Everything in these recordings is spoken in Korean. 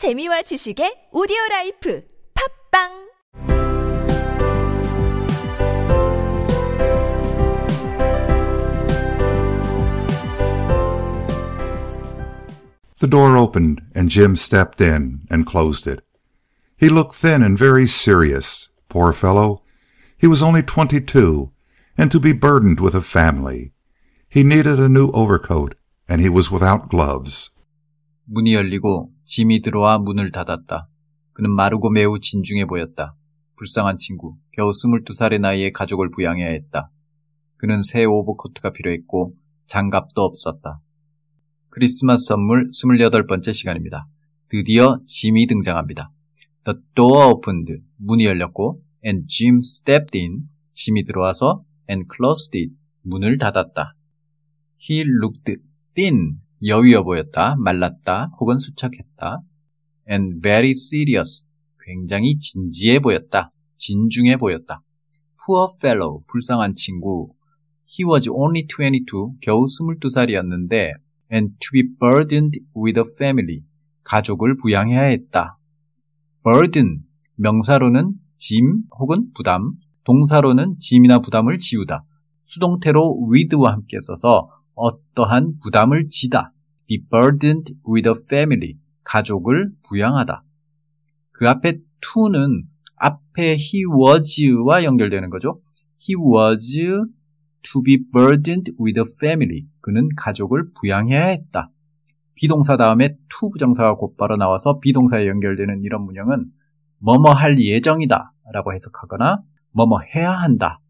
재미와 지식의 오디오 라이프 팝빵 The door opened and Jim stepped in and closed it. He looked thin and very serious. Poor fellow. He was only twenty-two and to be burdened with a family. He needed a new overcoat and he was without gloves. 문이 열리고 짐이 들어와 문을 닫았다. 그는 마르고 매우 진중해 보였다. 불쌍한 친구, 겨우 22살의 나이에 가족을 부양해야 했다. 그는 새 오버코트가 필요했고 장갑도 없었다. 크리스마스 선물 28번째 시간입니다. 드디어 짐이 등장합니다. The door opened. 문이 열렸고 and Jim stepped in. 짐이 들어와서 and closed it. 문을 닫았다. He looked thin. 여위어 보였다. 말랐다. 혹은 수척했다. and very serious. 굉장히 진지해 보였다. 진중해 보였다. Poor fellow. 불쌍한 친구. He was only 22. 겨우 22살이었는데 and to be burdened with a family. 가족을 부양해야 했다. burden. 명사로는 짐 혹은 부담. 동사로는 짐이나 부담을 지우다. 수동태로 with와 함께 써서 어떠한 부담을 지다. be burdened with a family. 가족을 부양하다. 그 앞에 to는 앞에 he was와 연결되는 거죠. He was to be burdened with a family. 그는 가족을 부양해야 했다. 비동사 다음에 to 부정사가 곧바로 나와서 비동사에 연결되는 이런 문형은 뭐뭐 할 예정이다 라고 해석하거나 뭐뭐 해야 한다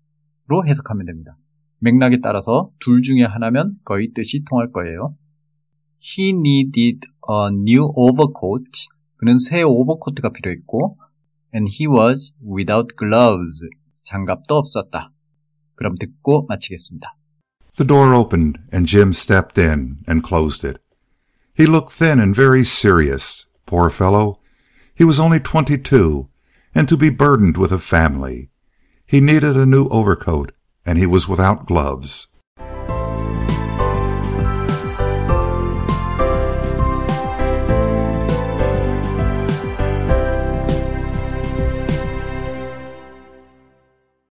로 해석하면 됩니다. 맥락에 따라서 둘 중에 하나면 거의 뜻이 통할 거예요. He needed a new overcoat. 그는 새 오버코트가 필요했고 and he was without gloves. 장갑도 없었다. 그럼 듣고 마치겠습니다. The door opened and Jim stepped in and closed it. He looked thin and very serious. Poor fellow. He was only twenty-two and to be burdened with a family. He needed a new overcoat and he was without gloves.